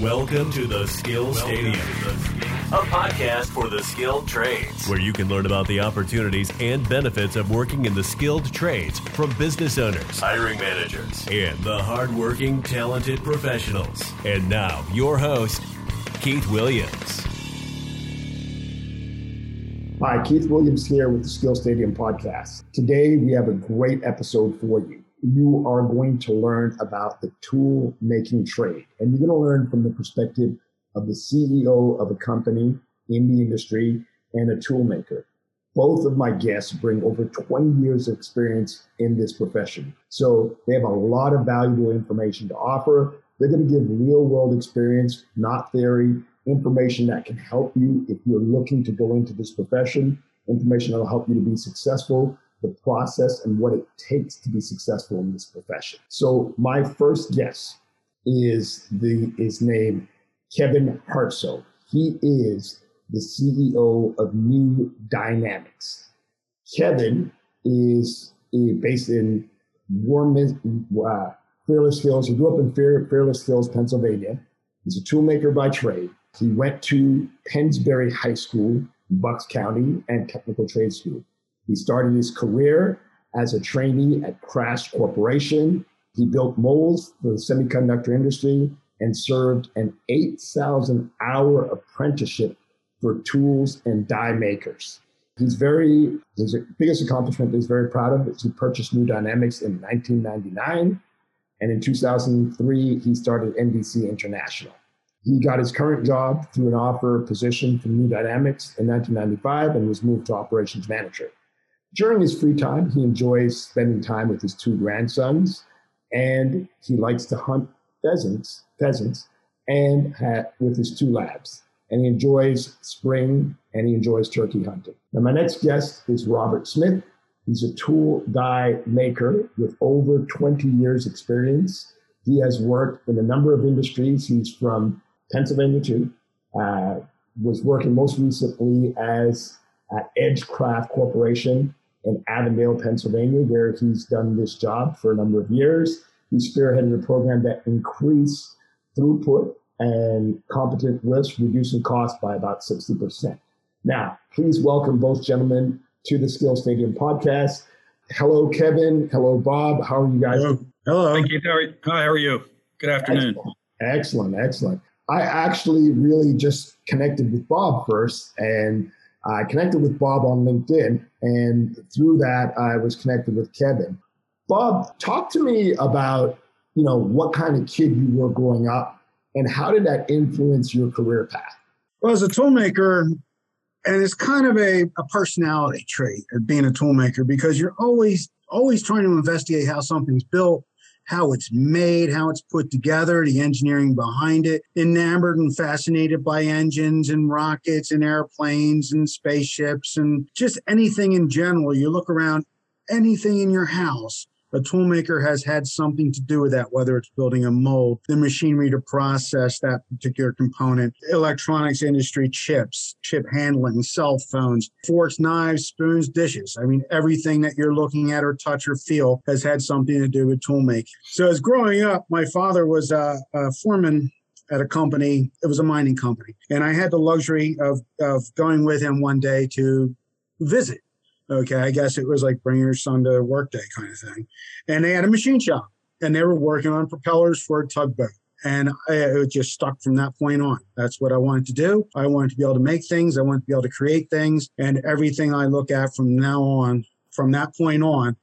Welcome to the Skill Stadium, a podcast for the skilled trades, where you can learn about the opportunities and benefits of working in the skilled trades from business owners, hiring managers, and the hardworking, talented professionals. And now, your host, Keith Williams. Hi, Keith Williams here with the Skill Stadium podcast. Today, we have a great episode for you you are going to learn about the tool making trade. And you're going to learn from the perspective of the CEO of a company in the industry and a tool maker. Both of my guests bring over 20 years of experience in this profession. So they have a lot of valuable information to offer. They're going to give real world experience, not theory, information that can help you if you're looking to go into this profession, information that will help you to be successful the process and what it takes to be successful in this profession. So my first guest is the is named Kevin Hartsoe. He is the CEO of New Dynamics. Kevin is based in Warm, uh, Fairless Hills. He grew up in Fear, Fairless Hills, Pennsylvania. He's a toolmaker by trade. He went to Pennsbury High School, Bucks County, and Technical Trade School. He started his career as a trainee at Crash Corporation. He built molds for the semiconductor industry and served an 8,000 hour apprenticeship for tools and die makers. He's very, his biggest accomplishment he's very proud of is he purchased New Dynamics in 1999. And in 2003, he started NBC International. He got his current job through an offer position from New Dynamics in 1995 and was moved to operations manager. During his free time, he enjoys spending time with his two grandsons, and he likes to hunt pheasants, pheasants, and ha- with his two labs. And he enjoys spring and he enjoys turkey hunting. Now, my next guest is Robert Smith. He's a tool die maker with over 20 years experience. He has worked in a number of industries. He's from Pennsylvania too. Uh, was working most recently as at Edgecraft Corporation, in Avondale, Pennsylvania, where he's done this job for a number of years. He spearheaded a program that increased throughput and competent lifts, reducing costs by about 60%. Now, please welcome both gentlemen to the Skill Stadium podcast. Hello, Kevin. Hello, Bob. How are you guys? Hello. Hello. Thank you. Hi, how are you? Good afternoon. Excellent. excellent. Excellent. I actually really just connected with Bob first and I connected with Bob on LinkedIn, and through that, I was connected with Kevin. Bob, talk to me about you know what kind of kid you were growing up, and how did that influence your career path? Well, as a toolmaker, and it's kind of a, a personality trait of being a toolmaker because you're always always trying to investigate how something's built how it's made, how it's put together, the engineering behind it, enamored and fascinated by engines and rockets and airplanes and spaceships and just anything in general. You look around, anything in your house a toolmaker has had something to do with that, whether it's building a mold, the machinery to process that particular component, electronics industry, chips, chip handling, cell phones, forks, knives, spoons, dishes. I mean, everything that you're looking at or touch or feel has had something to do with toolmaking. So as growing up, my father was a, a foreman at a company. It was a mining company. And I had the luxury of, of going with him one day to visit Okay, I guess it was like bring your son to work day kind of thing. And they had a machine shop and they were working on propellers for a tugboat. And I, it just stuck from that point on. That's what I wanted to do. I wanted to be able to make things. I wanted to be able to create things. And everything I look at from now on, from that point on,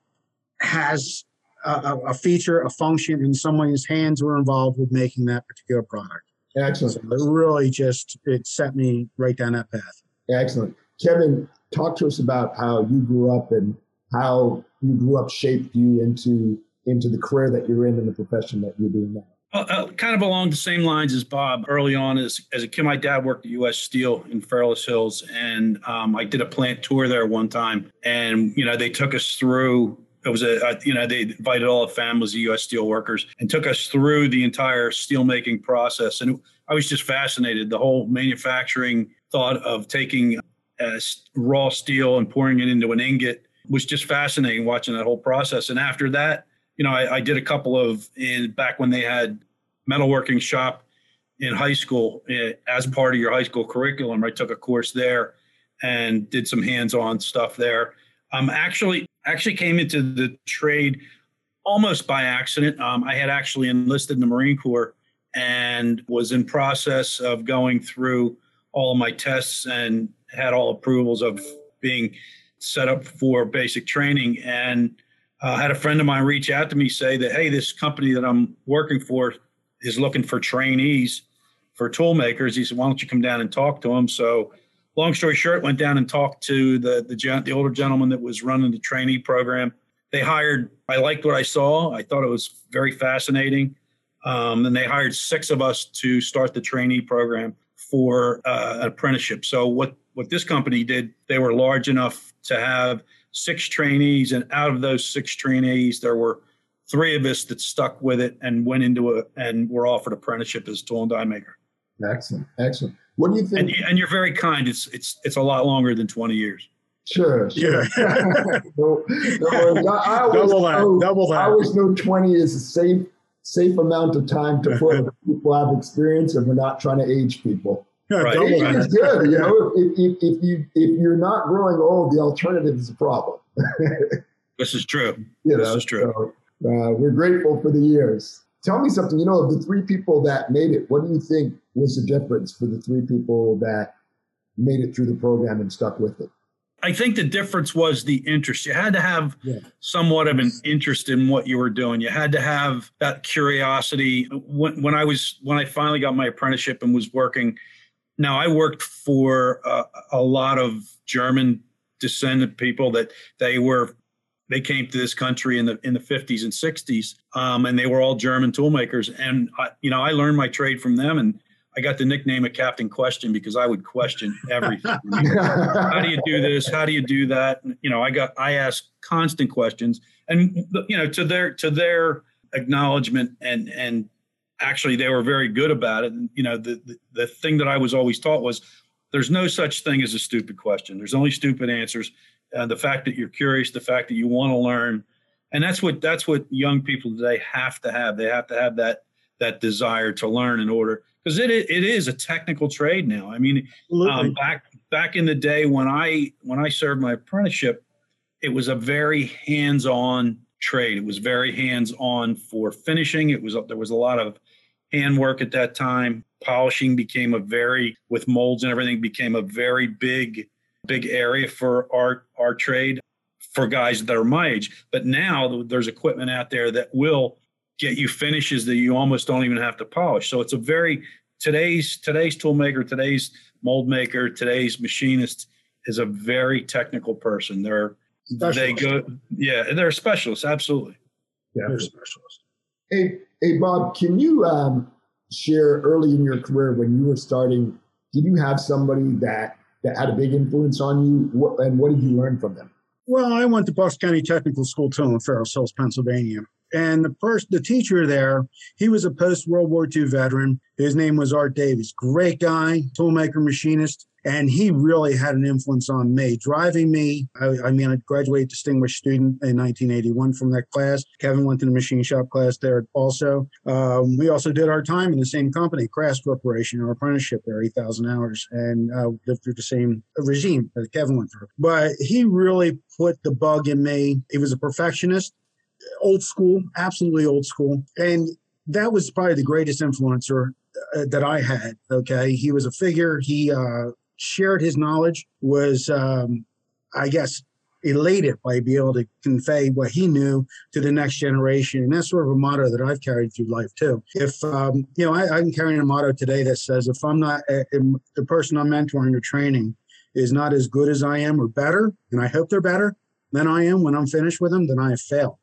has a, a feature, a function, and someone's hands were involved with making that particular product. Excellent. So it really just it set me right down that path. Excellent. Kevin, talk to us about how you grew up and how you grew up shaped you into into the career that you're in and the profession that you're doing now. Uh, uh, kind of along the same lines as Bob. Early on, as, as a kid, my dad worked at U.S. Steel in Fairless Hills, and um, I did a plant tour there one time. And you know, they took us through. It was a, a you know they invited all the families of U.S. Steel workers and took us through the entire steel making process. And I was just fascinated. The whole manufacturing thought of taking uh, raw steel and pouring it into an ingot was just fascinating watching that whole process. And after that, you know, I, I did a couple of in back when they had metalworking shop in high school eh, as part of your high school curriculum. I took a course there and did some hands-on stuff there. Um, actually, actually came into the trade almost by accident. Um, I had actually enlisted in the Marine Corps and was in process of going through all of my tests and had all approvals of being set up for basic training. And uh, had a friend of mine reach out to me say that hey, this company that I'm working for is looking for trainees for tool makers. He said, why don't you come down and talk to them? So long story short, went down and talked to the the, the older gentleman that was running the trainee program. They hired. I liked what I saw. I thought it was very fascinating. Um, and they hired six of us to start the trainee program for uh, an apprenticeship. So what what this company did, they were large enough to have six trainees, and out of those six trainees, there were three of us that stuck with it and went into it and were offered apprenticeship as tool and die maker. Excellent, excellent. What do you think? And, and, you're very kind. It's it's it's a lot longer than 20 years. Sure, sure. no, no, I always, double that. Know, double that. I always know 20 is a safe safe amount of time to put people have experience, and we're not trying to age people. Right. Aging is good. You know, if, if, if you if you're not growing old, the alternative is a problem. this is true. You know, this is true. So, uh, we're grateful for the years. Tell me something. You know, of the three people that made it. What do you think was the difference for the three people that made it through the program and stuck with it? I think the difference was the interest. You had to have yeah. somewhat of an interest in what you were doing. You had to have that curiosity. When, when I was when I finally got my apprenticeship and was working, now I worked for uh, a lot of German descendant people that they were they came to this country in the in the 50s and 60s, um, and they were all German toolmakers. And I, you know, I learned my trade from them and I got the nickname of Captain Question because I would question everything. How do you do this? How do you do that? You know, I got I asked constant questions, and you know, to their to their acknowledgement and and actually they were very good about it. And, you know, the, the the thing that I was always taught was there's no such thing as a stupid question. There's only stupid answers. Uh, the fact that you're curious, the fact that you want to learn, and that's what that's what young people today have to have. They have to have that that desire to learn in order because it it is a technical trade now. I mean, um, back back in the day when I when I served my apprenticeship, it was a very hands-on trade. It was very hands-on for finishing. It was there was a lot of handwork at that time. Polishing became a very with molds and everything became a very big big area for our our trade for guys that are my age. But now there's equipment out there that will get you finishes that you almost don't even have to polish. So it's a very today's today's tool maker, today's mold maker, today's machinist is a very technical person. They're they go yeah, they're specialists, absolutely. Yeah, they're specialists. Hey, hey Bob, can you um, share early in your career when you were starting, did you have somebody that that had a big influence on you? And what did you learn from them? Well, I went to Bucks County Technical School too in Fairless Hills, Pennsylvania. And the first, the teacher there, he was a post World War II veteran. His name was Art Davies. Great guy, toolmaker, machinist. And he really had an influence on me, driving me. I, I mean, I graduated distinguished student in 1981 from that class. Kevin went to the machine shop class there also. Um, we also did our time in the same company, Crafts Corporation, our apprenticeship there, 8,000 hours, and uh, lived through the same regime that Kevin went through. But he really put the bug in me. He was a perfectionist old school, absolutely old school. And that was probably the greatest influencer uh, that I had. Okay. He was a figure. He uh, shared his knowledge, was, um, I guess, elated by being able to convey what he knew to the next generation. And that's sort of a motto that I've carried through life too. If, um, you know, I, I'm carrying a motto today that says, if I'm not, if the person I'm mentoring or training is not as good as I am or better, and I hope they're better than I am when I'm finished with them, then I have failed.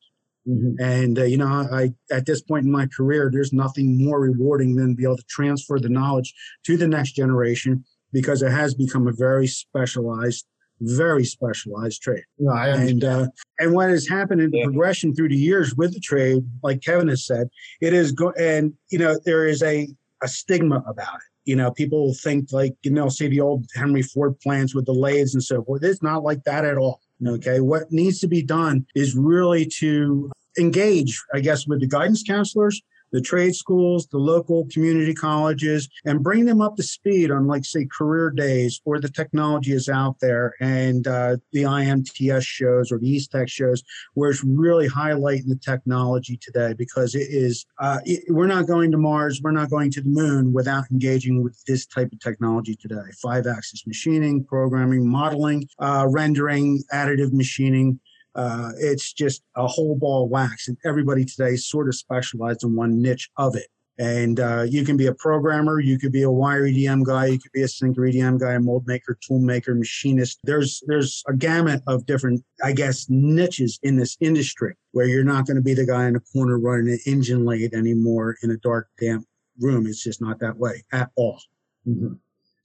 Mm-hmm. And uh, you know, I at this point in my career, there's nothing more rewarding than be able to transfer the knowledge to the next generation because it has become a very specialized, very specialized trade. No, and uh, and what has happened in the yeah. progression through the years with the trade, like Kevin has said, it is go and you know there is a a stigma about it. You know, people think like you know, see the old Henry Ford plants with the lathes and so forth. It's not like that at all. Okay. What needs to be done is really to engage, I guess, with the guidance counselors, the trade schools, the local community colleges, and bring them up to speed on, like, say, career days or the technology is out there and uh, the IMTS shows or the EASTEC shows where it's really highlighting the technology today because it is, uh, it, we're not going to Mars, we're not going to the moon without engaging with this type of technology today five axis machining, programming, modeling, uh, rendering, additive machining. Uh, it's just a whole ball of wax, and everybody today sort of specialized in one niche of it. And uh, you can be a programmer, you could be a wire EDM guy, you could be a sinker EDM guy, a mold maker, tool maker, machinist. There's there's a gamut of different, I guess, niches in this industry where you're not going to be the guy in the corner running an engine lathe anymore in a dark, damp room. It's just not that way at all. Mm-hmm.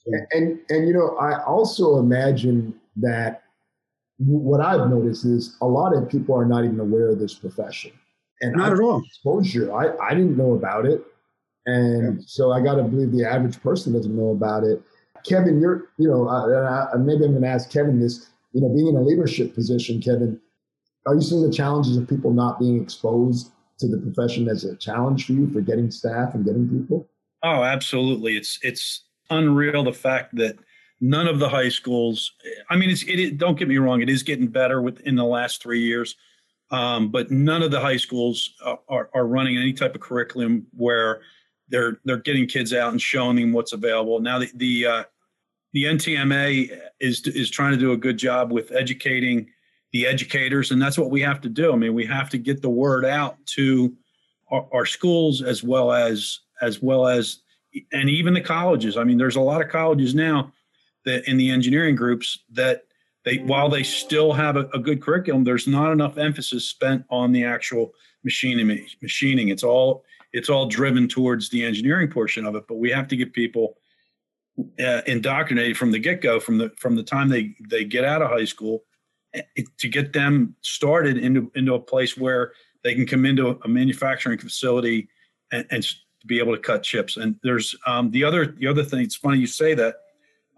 And, and and you know, I also imagine that what I've noticed is a lot of people are not even aware of this profession. And not I, at all. Exposure. I, I didn't know about it. And yeah. so I got to believe the average person doesn't know about it. Kevin, you're, you know, uh, I, maybe I'm going to ask Kevin this, you know, being in a leadership position, Kevin, are you seeing the challenges of people not being exposed to the profession as a challenge for you for getting staff and getting people? Oh, absolutely. It's, it's unreal the fact that none of the high schools i mean it's it, don't get me wrong it is getting better within the last three years. Um, but none of the high schools are, are running any type of curriculum where they're they're getting kids out and showing them what's available. Now the the uh, the ntma is is trying to do a good job with educating the educators and that's what we have to do. I mean we have to get the word out to our, our schools as well as as well as and even the colleges. I mean there's a lot of colleges now that in the engineering groups that they while they still have a, a, good curriculum, there's not enough emphasis spent on the actual machining. Machining. It's all it's all driven towards the engineering portion of it. But we have to get people uh, indoctrinated from the get go, from the from the time they they get out of high school, eh, to get them started into into a place where they can come into a manufacturing facility and, and be able to cut chips. And there's um, the other the other thing. It's funny you say that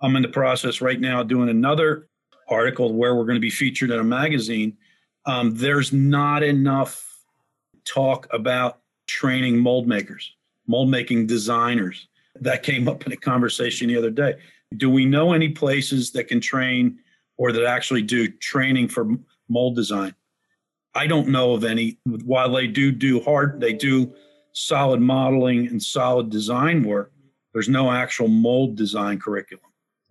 I'm in the process right now doing another article where we're going to be featured in a magazine. Um, there's not enough talk about training mold makers, mold making designers. That came up in a conversation the other day. Do we know any places that can train or that actually do training for mold design? I don't know of any. While they do do hard, they do solid modeling and solid design work. There's no actual mold design curriculum.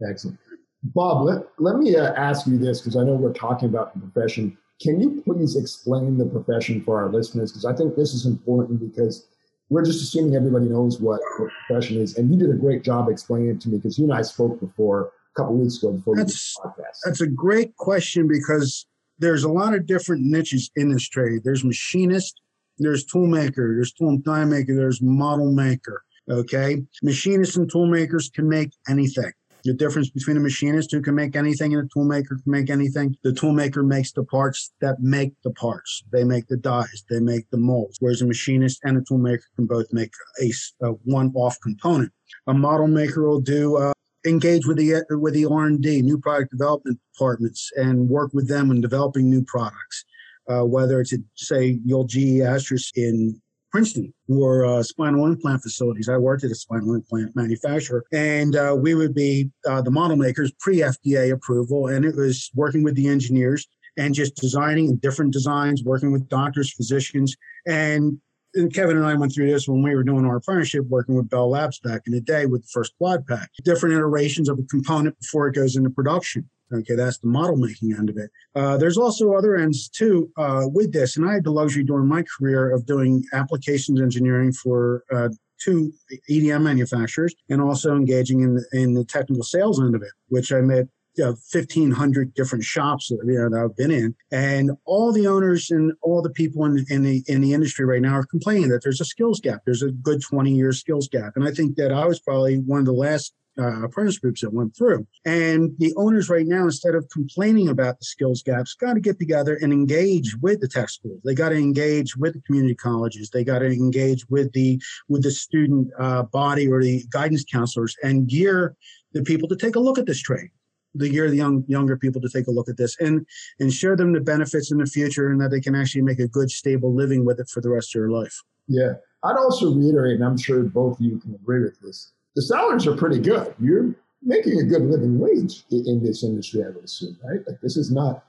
Excellent. Bob, let, let me uh, ask you this because I know we're talking about the profession. Can you please explain the profession for our listeners? Because I think this is important because we're just assuming everybody knows what the profession is. And you did a great job explaining it to me because you and I spoke before a couple weeks ago before that's, we did the podcast. That's a great question because there's a lot of different niches in this trade. There's machinist, there's tool maker, there's tool and die maker, there's model maker. Okay. Machinists and tool makers can make anything. The difference between a machinist who can make anything and a toolmaker can make anything. The toolmaker makes the parts that make the parts. They make the dies. They make the molds. Whereas a machinist and a toolmaker can both make a, a one-off component. A model maker will do uh, engage with the with the R&D, new product development departments, and work with them in developing new products. Uh, whether it's at, say, your GE Astrus in Princeton were uh, spinal implant facilities. I worked at a spinal implant manufacturer, and uh, we would be uh, the model makers pre FDA approval, and it was working with the engineers and just designing different designs, working with doctors, physicians, and and Kevin and I went through this when we were doing our partnership working with Bell Labs back in the day with the first quad pack. Different iterations of a component before it goes into production. Okay, that's the model making end of it. Uh, there's also other ends too uh, with this, and I had the luxury during my career of doing applications engineering for uh, two EDM manufacturers, and also engaging in the, in the technical sales end of it, which I met you know, 1,500 different shops that, you know, that I've been in, and all the owners and all the people in, in the in the industry right now are complaining that there's a skills gap. There's a good 20 year skills gap, and I think that I was probably one of the last uh, apprentice groups that went through. And the owners right now, instead of complaining about the skills gaps, got to get together and engage with the tech schools. They got to engage with the community colleges. They got to engage with the with the student uh, body or the guidance counselors and gear the people to take a look at this trade the gear the young younger people to take a look at this and and share them the benefits in the future and that they can actually make a good stable living with it for the rest of their life yeah I'd also reiterate, and I'm sure both of you can agree with this, the salaries are pretty good. You're making a good living wage in this industry, I would assume, right? Like this is not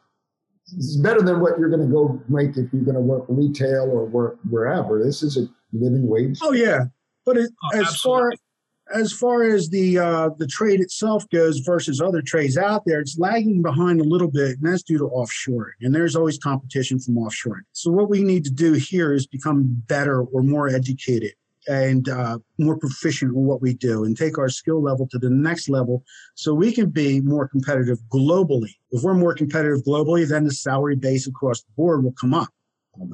this is better than what you're going to go make if you're going to work retail or work wherever. This is a living wage. Oh yeah, but it, oh, as absolutely. far as far as the uh, the trade itself goes versus other trades out there, it's lagging behind a little bit, and that's due to offshoring. And there's always competition from offshoring. So what we need to do here is become better or more educated and uh, more proficient in what we do and take our skill level to the next level so we can be more competitive globally. If we're more competitive globally, then the salary base across the board will come up,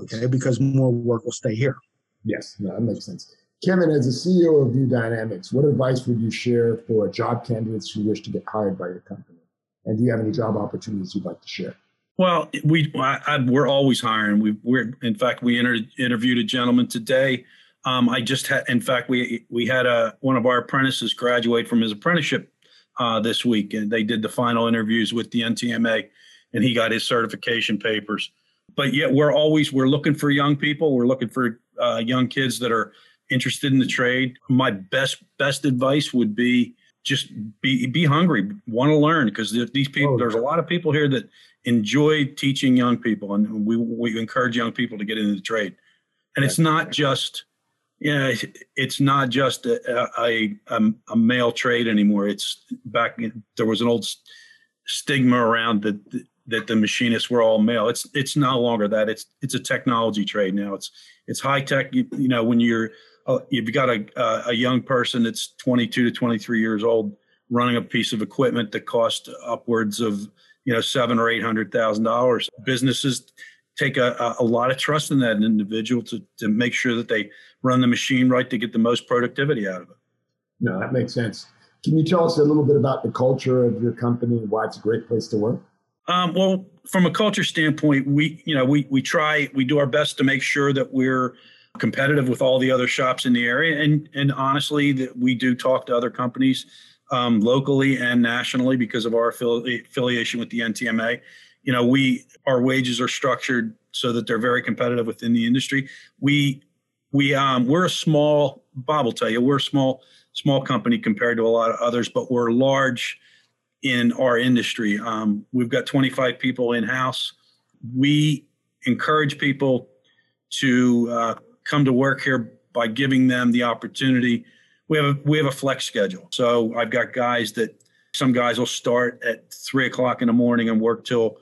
okay, because more work will stay here. Yes, no, that makes sense. Kevin, as a CEO of New Dynamics, what advice would you share for job candidates who wish to get hired by your company? And do you have any job opportunities you'd like to share? Well, we I, I, we're always hiring. We, we're in fact we inter, interviewed a gentleman today. Um, I just had, in fact, we we had a one of our apprentices graduate from his apprenticeship uh, this week, and they did the final interviews with the NTMA, and he got his certification papers. But yet, we're always we're looking for young people. We're looking for uh, young kids that are interested in the trade, my best best advice would be just be be hungry, want to learn because these people. Oh, there's a lot of people here that enjoy teaching young people, and we we encourage young people to get into the trade. And it's not just yeah, it's not just a, a, a, a male trade anymore. It's back. There was an old stigma around that that the machinists were all male. It's it's no longer that. It's it's a technology trade now. It's it's high tech. You, you know, when you're uh, you've got a, a young person that's 22 to 23 years old running a piece of equipment that costs upwards of you know seven or eight hundred thousand dollars. Businesses take a, a lot of trust in that individual to to make sure that they run the machine right to get the most productivity out of it. No, that makes sense. Can you tell us a little bit about the culture of your company and why it's a great place to work? Um, well, from a culture standpoint, we you know we we try we do our best to make sure that we're competitive with all the other shops in the area. And and honestly, that we do talk to other companies um, locally and nationally because of our affili- affiliation with the NTMA. You know, we our wages are structured so that they're very competitive within the industry. We we um, we're a small. Bob will tell you we're a small small company compared to a lot of others, but we're large in our industry. Um, we've got 25 people in house. We encourage people to uh, come to work here by giving them the opportunity. We have a, we have a flex schedule. So I've got guys that some guys will start at three o'clock in the morning and work till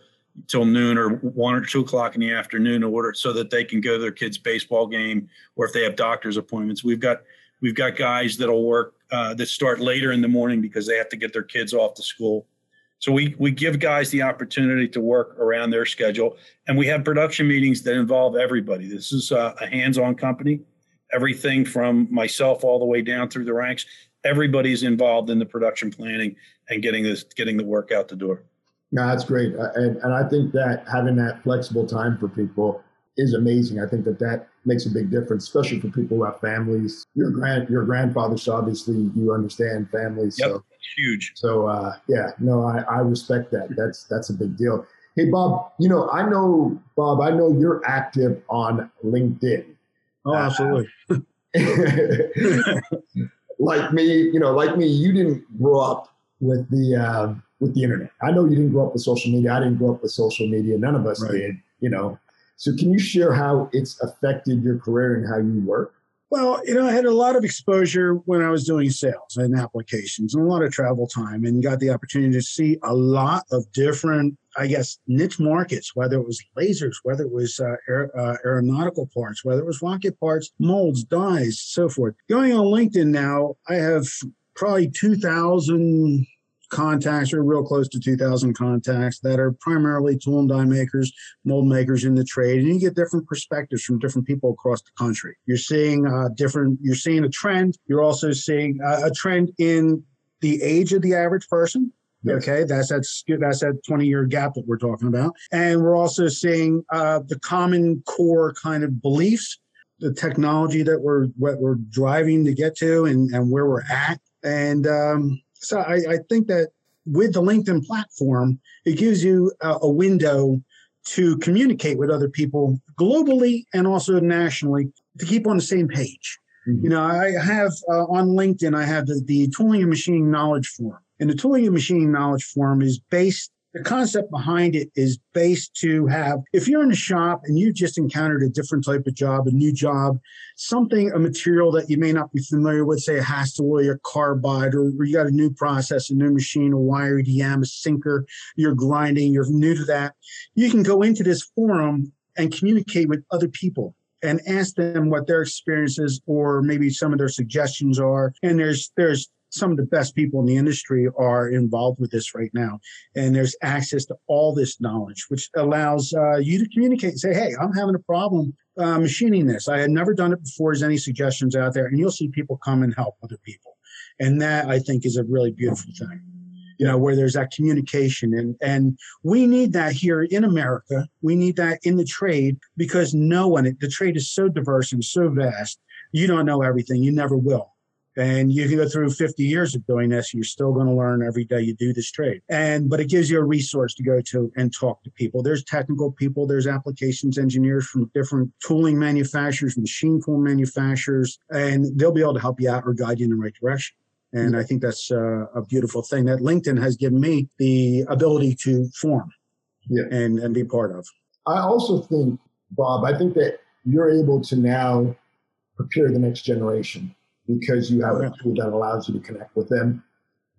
till noon or one or two o'clock in the afternoon in order so that they can go to their kids' baseball game or if they have doctor's appointments. We've got we've got guys that'll work uh, that start later in the morning because they have to get their kids off to school. So we we give guys the opportunity to work around their schedule, and we have production meetings that involve everybody. This is a, a hands-on company. Everything from myself all the way down through the ranks, everybody's involved in the production planning and getting this getting the work out the door. No, that's great, uh, and and I think that having that flexible time for people is amazing. I think that that makes a big difference, especially for people who have families. Your grand your grandfather, so obviously you understand families. Yep, so huge. So uh, yeah, no, I, I respect that. That's that's a big deal. Hey Bob, you know I know Bob. I know you're active on LinkedIn. Oh, absolutely. Uh, like me, you know, like me, you didn't grow up with the uh, with the internet. I know you didn't grow up with social media. I didn't grow up with social media. None of us right. did. You know, so can you share how it's affected your career and how you work? Well, you know, I had a lot of exposure when I was doing sales and applications and a lot of travel time and got the opportunity to see a lot of different, I guess, niche markets, whether it was lasers, whether it was uh, aer- uh, aeronautical parts, whether it was rocket parts, molds, dies, so forth. Going on LinkedIn now, I have probably 2,000 contacts or real close to 2,000 contacts that are primarily tool and die makers, mold makers in the trade, and you get different perspectives from different people across the country. You're seeing uh, different. You're seeing a trend. You're also seeing uh, a trend in the age of the average person. Yes. Okay, that's that's that's that 20 year gap that we're talking about, and we're also seeing uh, the common core kind of beliefs, the technology that we're what we're driving to get to, and and where we're at, and um, so I, I think that with the LinkedIn platform, it gives you a, a window to communicate with other people globally and also nationally to keep on the same page. Mm-hmm. You know, I have uh, on LinkedIn, I have the, the tooling and Machine knowledge forum. And the tooling and Machine knowledge forum is based the concept behind it is based to have if you're in a shop and you just encountered a different type of job a new job something a material that you may not be familiar with say a Hastelloy or a carbide or you got a new process a new machine a wire EDM a sinker you're grinding you're new to that you can go into this forum and communicate with other people and ask them what their experiences or maybe some of their suggestions are. And there's there's some of the best people in the industry are involved with this right now. And there's access to all this knowledge, which allows uh, you to communicate and say, hey, I'm having a problem uh, machining this. I had never done it before. There's any suggestions out there? And you'll see people come and help other people. And that I think is a really beautiful thing. You know, where there's that communication and and we need that here in America. We need that in the trade because no one the trade is so diverse and so vast. You don't know everything. You never will and you can go through 50 years of doing this you're still going to learn every day you do this trade. And but it gives you a resource to go to and talk to people. There's technical people there's applications engineers from different tooling manufacturers machine tool manufacturers and they'll be able to help you out or guide you in the right direction. And i think that's uh, a beautiful thing that linkedin has given me the ability to form yeah. and, and be part of. I also think bob i think that you're able to now prepare the next generation because you have a tool that allows you to connect with them.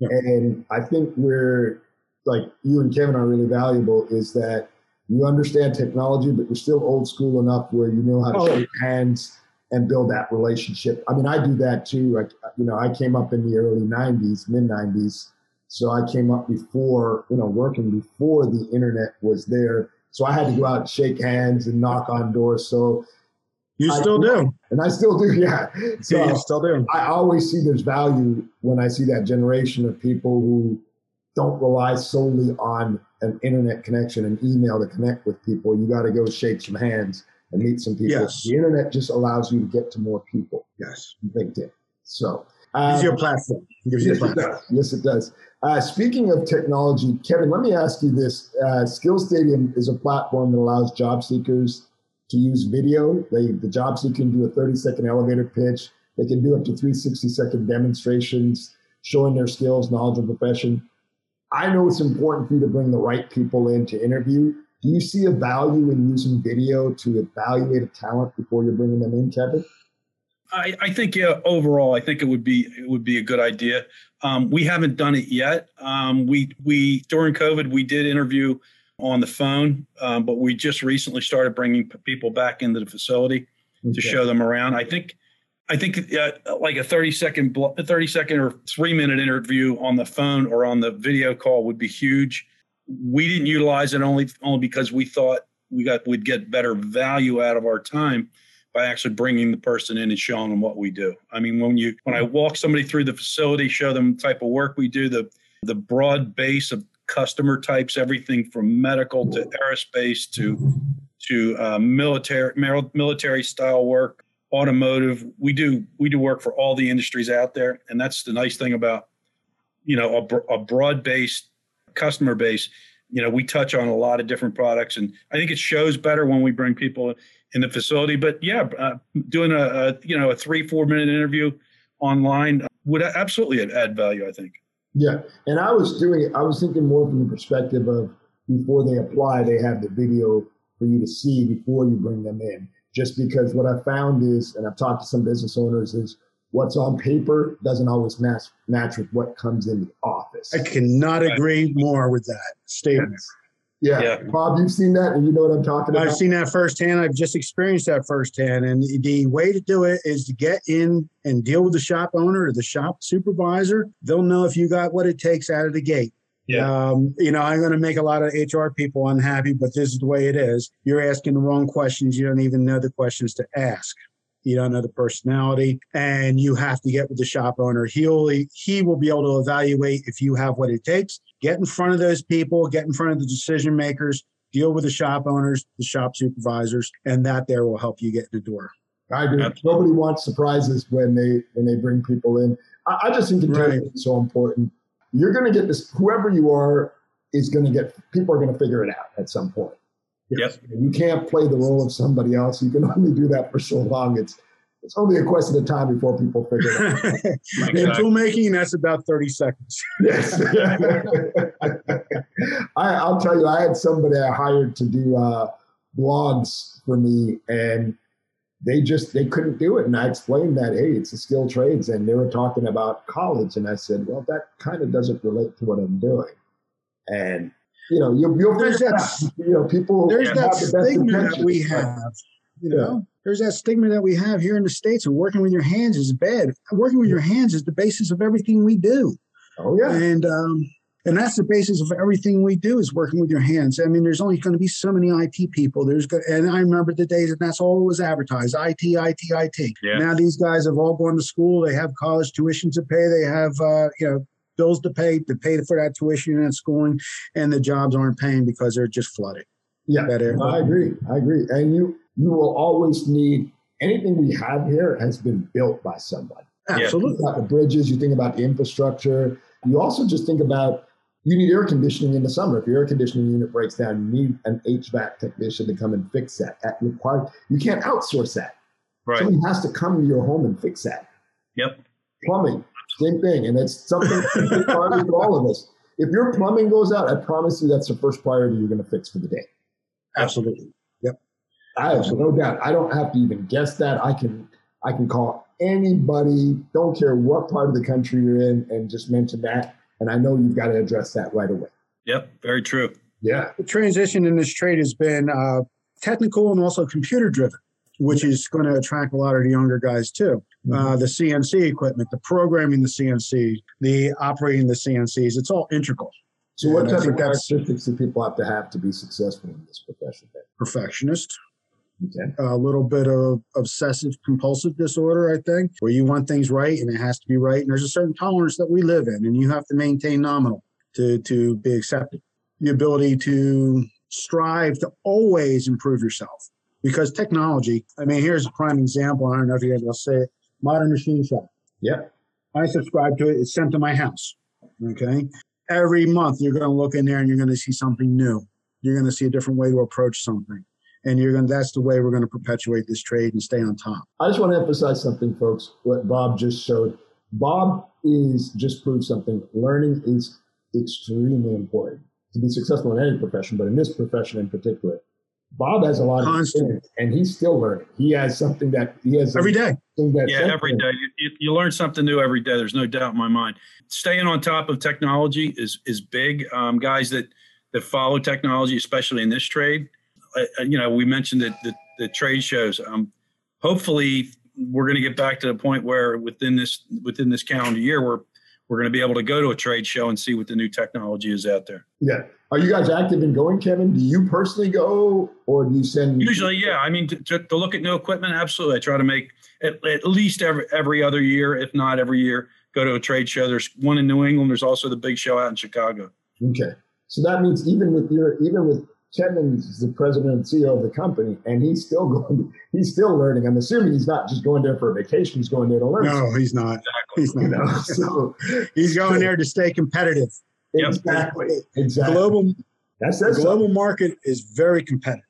Yeah. And I think where like you and Kevin are really valuable is that you understand technology, but you're still old school enough where you know how to oh. shake hands and build that relationship. I mean, I do that too. Like, you know, I came up in the early 90s, mid 90s. So I came up before, you know, working before the internet was there. So I had to go out and shake hands and knock on doors. So you still I, do. And I still do, yeah. So yeah, you still do. I always see there's value when I see that generation of people who don't rely solely on an internet connection and email to connect with people. You got to go shake some hands and meet some people. Yes. The internet just allows you to get to more people. Yes. LinkedIn. So um, gives you a platform. It gives yes, you a platform. It does. Yes, it does. Uh, speaking of technology, Kevin, let me ask you this. Uh, Skill Stadium is a platform that allows job seekers to use video. They, the job seeker can do a 30 second elevator pitch. They can do up to 360 second demonstrations showing their skills, knowledge, and profession. I know it's important for you to bring the right people in to interview. Do you see a value in using video to evaluate a talent before you're bringing them in, Kevin? I, I think yeah. Overall, I think it would be it would be a good idea. Um, we haven't done it yet. Um, we we during COVID we did interview on the phone, um, but we just recently started bringing people back into the facility okay. to show them around. I think, I think uh, like a 30 second, 30 second or three minute interview on the phone or on the video call would be huge. We didn't utilize it only only because we thought we got we'd get better value out of our time by actually bringing the person in and showing them what we do. I mean, when you when I walk somebody through the facility, show them the type of work we do, the the broad base of customer types, everything from medical to aerospace to to uh, military military style work, automotive. We do we do work for all the industries out there, and that's the nice thing about you know a, a broad based customer base. You know, we touch on a lot of different products, and I think it shows better when we bring people in the facility. But yeah, uh, doing a, a you know a three four minute interview online would absolutely add value. I think. Yeah, and I was doing it. I was thinking more from the perspective of before they apply, they have the video for you to see before you bring them in. Just because what I found is, and I've talked to some business owners, is what's on paper doesn't always match match with what comes in the office. I cannot agree more with that statement. Yeah. yeah. Bob, you've seen that and you know what I'm talking about. I've seen that firsthand. I've just experienced that firsthand. And the way to do it is to get in and deal with the shop owner or the shop supervisor. They'll know if you got what it takes out of the gate. Yeah. Um, you know, I'm going to make a lot of HR people unhappy, but this is the way it is. You're asking the wrong questions. You don't even know the questions to ask you don't know the personality and you have to get with the shop owner he'll he will be able to evaluate if you have what it takes get in front of those people get in front of the decision makers deal with the shop owners the shop supervisors and that there will help you get in the door i agree Absolutely. nobody wants surprises when they when they bring people in i, I just think integrity right. is so important you're going to get this whoever you are is going to get people are going to figure it out at some point Yes. You can't play the role of somebody else. You can only do that for so long. It's it's only a question of time before people figure it out. exactly. In toolmaking, that's about 30 seconds. yes. I, will tell you, I had somebody I hired to do uh, blogs for me, and they just they couldn't do it. And I explained that, hey, it's a skill trades, and they were talking about college, and I said, well, that kind of doesn't relate to what I'm doing. And you know, you'll, you'll figure that, You know, people there's that the stigma that we have. You know, yeah. There's that stigma that we have here in the states, and working with your hands is bad. Working with your hands is the basis of everything we do. Oh yeah, and um, and that's the basis of everything we do is working with your hands. I mean, there's only going to be so many IT people. There's and I remember the days, and that's all was advertised: IT, IT, IT. Yeah. Now these guys have all gone to school. They have college tuition to pay. They have uh, you know bills to pay to pay for that tuition and schooling, and the jobs aren't paying because they're just flooded. Yeah, I agree. I agree. And you you will always need anything we have here has been built by somebody. Absolutely. You about the bridges. You think about the infrastructure. You also just think about you need air conditioning in the summer. If your air conditioning unit breaks down, you need an HVAC technician to come and fix that. That requires you can't outsource that. Right. Somebody has to come to your home and fix that. Yep. Plumbing, same thing, and it's something for all of us. If your plumbing goes out, I promise you that's the first priority you're going to fix for the day. Absolutely. Yep. I have no doubt. I don't have to even guess that. I can I can call anybody, don't care what part of the country you're in, and just mention that and I know you've got to address that right away. Yep, very true. Yeah. The transition in this trade has been uh, technical and also computer driven, which is going to attract a lot of the younger guys too. Mm-hmm. Uh, the CNC equipment, the programming the CNC, the operating the CNCs, it's all integral. So, what type of characteristics do people have to have to be successful in this profession? Perfectionist. Okay. A little bit of obsessive compulsive disorder, I think, where you want things right and it has to be right. And there's a certain tolerance that we live in, and you have to maintain nominal to, to be accepted. The ability to strive to always improve yourself because technology, I mean, here's a prime example. I don't know if you're able to say it modern machine shop. Yeah. I subscribe to it. It's sent to my house. Okay. Every month, you're going to look in there and you're going to see something new. You're going to see a different way to approach something and you're going to, that's the way we're going to perpetuate this trade and stay on top. I just want to emphasize something, folks. What Bob just showed. Bob is just proved something. Learning is extremely important to be successful in any profession, but in this profession in particular. Bob has a lot Constant. of experience, and he's still learning. He has something that he has every day. Yeah, every day. You, you, learn something new every day. There's no doubt in my mind. Staying on top of technology is is big. Um, guys that that follow technology, especially in this trade, you know, we mentioned that the, the trade shows. Um, hopefully, we're going to get back to the point where within this within this calendar year, we're we're going to be able to go to a trade show and see what the new technology is out there. Yeah. Are you guys active in going, Kevin? Do you personally go, or do you send? Usually, yeah. I mean, to, to look at new equipment, absolutely. I try to make at, at least every every other year, if not every year, go to a trade show. There's one in New England. There's also the big show out in Chicago. Okay. So that means even with your even with Kevin's the president and CEO of the company, and he's still going. He's still learning. I'm assuming he's not just going there for a vacation. He's going there to learn. No, he's not. Exactly. He's not. You know, so he's going there to stay competitive. Exactly. Exactly. Global. That's the global market is very competitive,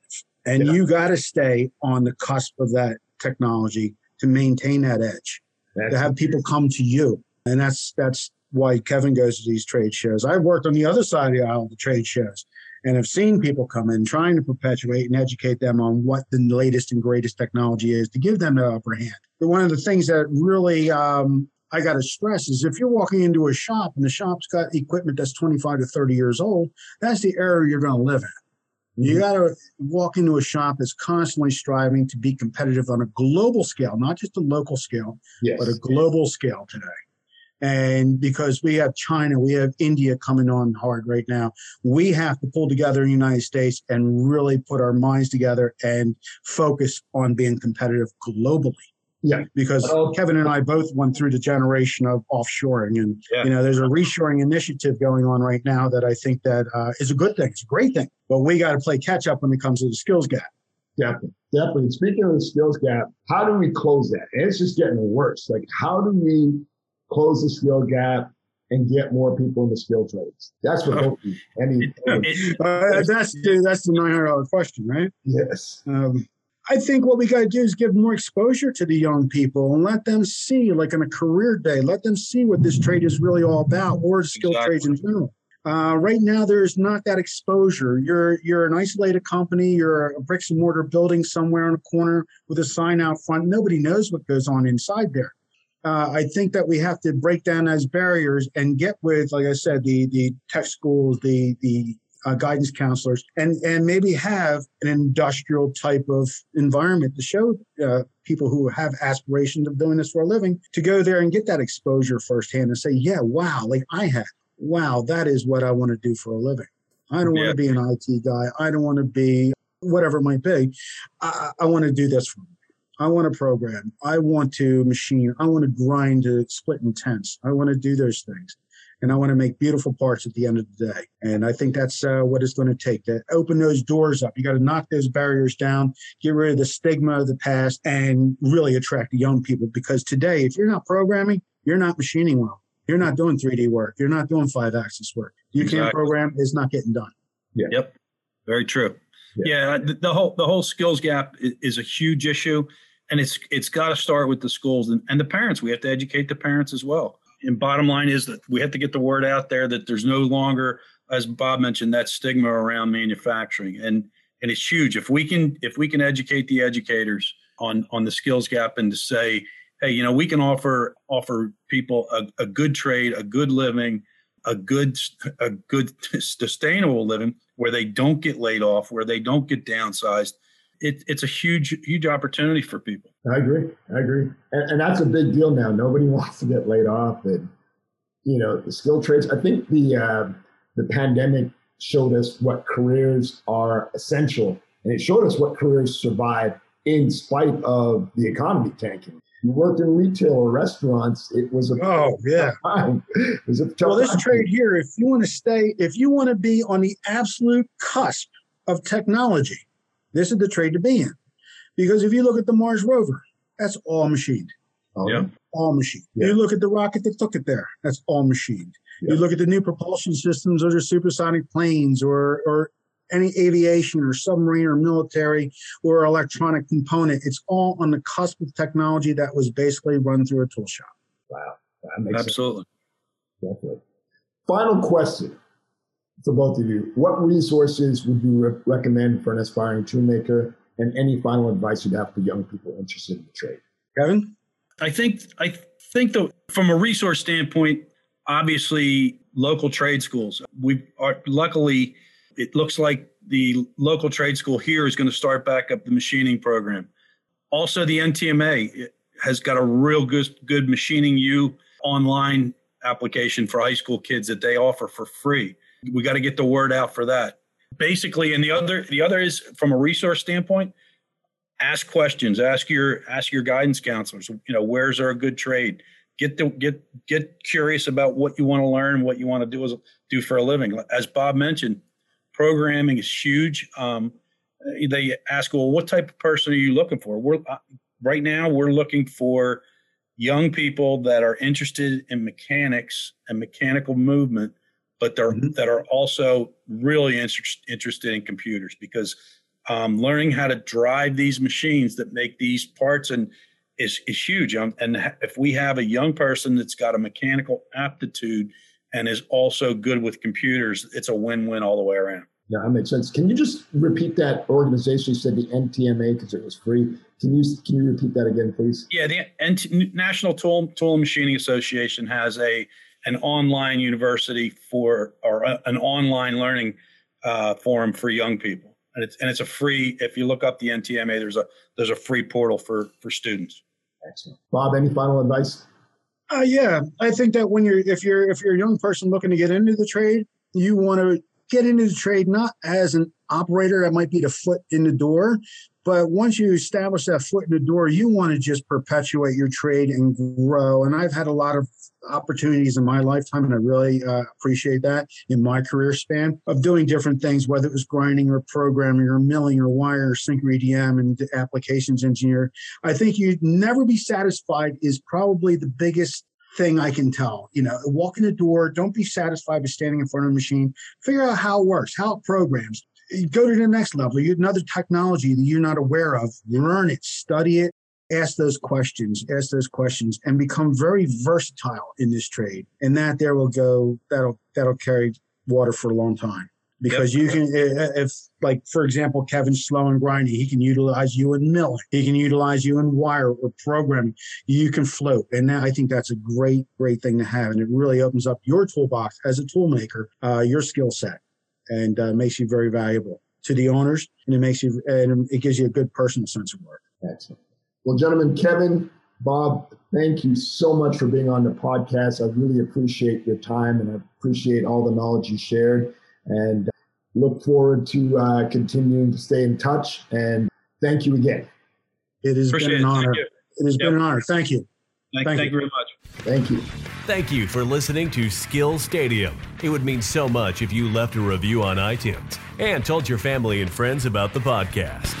and yeah. you got to stay on the cusp of that technology to maintain that edge. That's to have people come to you, and that's that's why Kevin goes to these trade shows. I've worked on the other side of the aisle, the trade shows and have seen people come in trying to perpetuate and educate them on what the latest and greatest technology is to give them the upper hand. But one of the things that really um, I got to stress is if you're walking into a shop and the shop's got equipment that's 25 to 30 years old, that's the area you're going to live in. You mm-hmm. got to walk into a shop that's constantly striving to be competitive on a global scale, not just a local scale, yes. but a global scale today. And because we have China, we have India coming on hard right now, we have to pull together in the United States and really put our minds together and focus on being competitive globally. Yeah. Because Kevin and I both went through the generation of offshoring, and yeah. you know, there's a reshoring initiative going on right now that I think that uh, is a good thing. It's a great thing, but we got to play catch up when it comes to the skills gap. Definitely, definitely. Speaking of the skills gap, how do we close that? And it's just getting worse. Like, how do we close the skill gap, and get more people in the skill trades. That's what oh. any. any uh, that's the that's the nine hundred dollar question, right? Yes. Um, I think what we got to do is give more exposure to the young people and let them see, like on a career day, let them see what this trade is really all about, or skill exactly. trades in general. Uh, right now, there's not that exposure. You're you're an isolated company. You're a bricks and mortar building somewhere on a corner with a sign out front. Nobody knows what goes on inside there. Uh, I think that we have to break down those barriers and get with, like I said, the the tech schools, the the uh, guidance counselors, and and maybe have an industrial type of environment to show uh, people who have aspirations of doing this for a living to go there and get that exposure firsthand and say, yeah, wow, like I have wow, that is what I want to do for a living. I don't yeah. want to be an IT guy. I don't want to be whatever it might be. I, I want to do this for me. I want to program. I want to machine. I want to grind to split tenths. I want to do those things. And I want to make beautiful parts at the end of the day. And I think that's uh, what it's going to take to open those doors up. You got to knock those barriers down, get rid of the stigma of the past, and really attract young people. Because today, if you're not programming, you're not machining well. You're not doing 3D work. You're not doing five axis work. You exactly. can't program. It's not getting done. Yeah. Yep. Very true. Yeah. yeah the, the, whole the whole skills gap is, is a huge issue, and it's it's got to start with the schools and, and the parents. We have to educate the parents as well. And bottom line is that we have to get the word out there that there's no longer, as Bob mentioned, that stigma around manufacturing, and and it's huge. If we can if we can educate the educators on on the skills gap and to say hey, you know, we can offer offer people a, a good trade, a good living, a good a good sustainable living where they don't get laid off, where they don't get downsized. It, it's a huge huge opportunity for people. I agree. I agree, and, and that's a big deal now. Nobody wants to get laid off, and you know the skilled trades. I think the uh, the pandemic showed us what careers are essential, and it showed us what careers survive in spite of the economy tanking you worked in retail or restaurants, it was a oh yeah. Time. It was a tough well, this time. trade here, if you want to stay, if you want to be on the absolute cusp of technology, this is the trade to be in. Because if you look at the Mars rover, that's all machined. Oh, yeah. All machined. Yeah. You look at the rocket that took it there, that's all machined. Yeah. You look at the new propulsion systems, those are supersonic planes or or any aviation or submarine or military or electronic component. It's all on the cusp of technology that was basically run through a tool shop. Wow. Absolutely. Sense. Definitely. Final question for both of you. What resources would you re- recommend for an aspiring toolmaker and any final advice you'd have for young people interested in the trade? Kevin? I think I think that from a resource standpoint, obviously local trade schools. We are luckily it looks like the local trade school here is going to start back up the machining program. Also, the NTMA has got a real good, good machining you online application for high school kids that they offer for free. We got to get the word out for that. Basically, and the other the other is from a resource standpoint, ask questions, ask your ask your guidance counselors, you know, where's a good trade? Get the get get curious about what you want to learn, what you want to do as do for a living. As Bob mentioned, programming is huge. Um, they ask, well, what type of person are you looking for? We're uh, right now we're looking for young people that are interested in mechanics and mechanical movement, but they're mm-hmm. that are also really inter- interested in computers because um, learning how to drive these machines that make these parts and is is huge. Um, and if we have a young person that's got a mechanical aptitude and is also good with computers, it's a win-win all the way around. Yeah, that makes sense. Can you just repeat that organization? You said the NTMA because it was free. Can you can you repeat that again, please? Yeah, the National Tool Tool Machining Association has a an online university for or a, an online learning uh, forum for young people, and it's and it's a free. If you look up the NTMA, there's a there's a free portal for for students. Excellent, Bob. Any final advice? Uh, yeah, I think that when you're if you're if you're a young person looking to get into the trade, you want to get into the trade not as an operator that might be the foot in the door, but once you establish that foot in the door, you want to just perpetuate your trade and grow. And I've had a lot of opportunities in my lifetime, and I really uh, appreciate that in my career span of doing different things, whether it was grinding or programming or milling or wire or sink EDM and applications engineer. I think you'd never be satisfied is probably the biggest thing I can tell. You know, walk in the door, don't be satisfied with standing in front of a machine. Figure out how it works, how it programs. go to the next level. You another technology that you're not aware of. Learn it, study it, ask those questions, ask those questions, and become very versatile in this trade. And that there will go that'll that'll carry water for a long time. Because yep. you can if like for example kevin slow and grinding he can utilize you in milling. He can utilize you in wire or programming. You can float. And now i think that's a great great thing to have. And it really opens up your toolbox as a tool maker uh, your skill set. And uh, makes you very valuable to the owners and it makes you and it gives you a good personal sense of work. Excellent well gentlemen kevin bob thank you so much for being on the podcast i really appreciate your time and i appreciate all the knowledge you shared and look forward to uh, continuing to stay in touch. And thank you again. It has Appreciate been an honor. It, it has yep. been an honor. Thank you. Thank, thank, thank you. you very much. Thank you. Thank you for listening to Skill Stadium. It would mean so much if you left a review on iTunes and told your family and friends about the podcast.